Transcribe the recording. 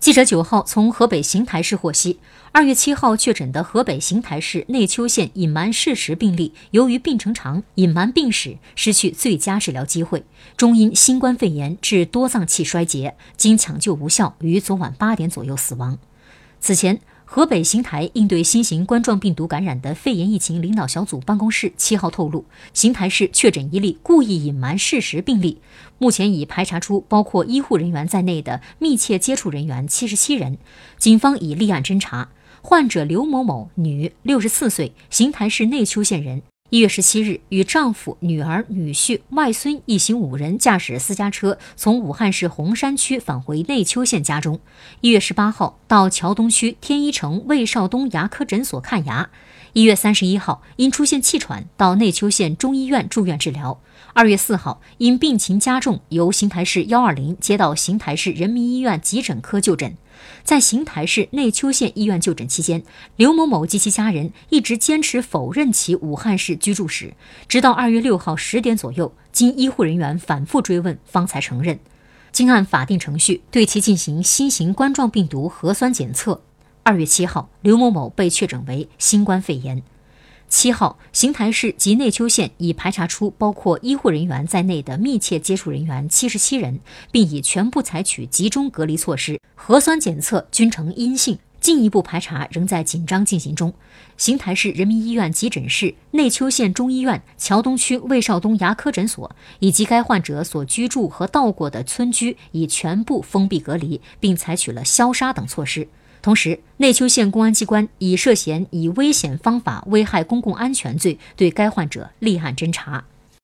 记者九号从河北邢台市获悉，二月七号确诊的河北邢台市内丘县隐瞒事实病例，由于病程长、隐瞒病史，失去最佳治疗机会，终因新冠肺炎致多脏器衰竭，经抢救无效，于昨晚八点左右死亡。此前。河北邢台应对新型冠状病毒感染的肺炎疫情领导小组办公室七号透露，邢台市确诊一例故意隐瞒事实病例，目前已排查出包括医护人员在内的密切接触人员七十七人，警方已立案侦查。患者刘某某，女，六十四岁，邢台市内丘县人。一月十七日，与丈夫、女儿、女婿、外孙一行五人驾驶私家车从武汉市洪山区返回内丘县家中。一月十八号，到桥东区天一城魏少东牙科诊所看牙。一月三十一号，因出现气喘，到内丘县中医院住院治疗。二月四号，因病情加重，由邢台市幺二零接到邢台市人民医院急诊科就诊。在邢台市内丘县医院就诊期间，刘某某及其家人一直坚持否认其武汉市居住史，直到二月六号十点左右，经医护人员反复追问，方才承认。经按法定程序对其进行新型冠状病毒核酸检测，二月七号，刘某某被确诊为新冠肺炎。七号，邢台市及内丘县已排查出包括医护人员在内的密切接触人员七十七人，并已全部采取集中隔离措施，核酸检测均呈阴性，进一步排查仍在紧张进行中。邢台市人民医院急诊室、内丘县中医院、桥东区魏少东牙科诊所以及该患者所居住和到过的村居已全部封闭隔离，并采取了消杀等措施。同时，内丘县公安机关以涉嫌以危险方法危害公共安全罪对该患者立案侦查。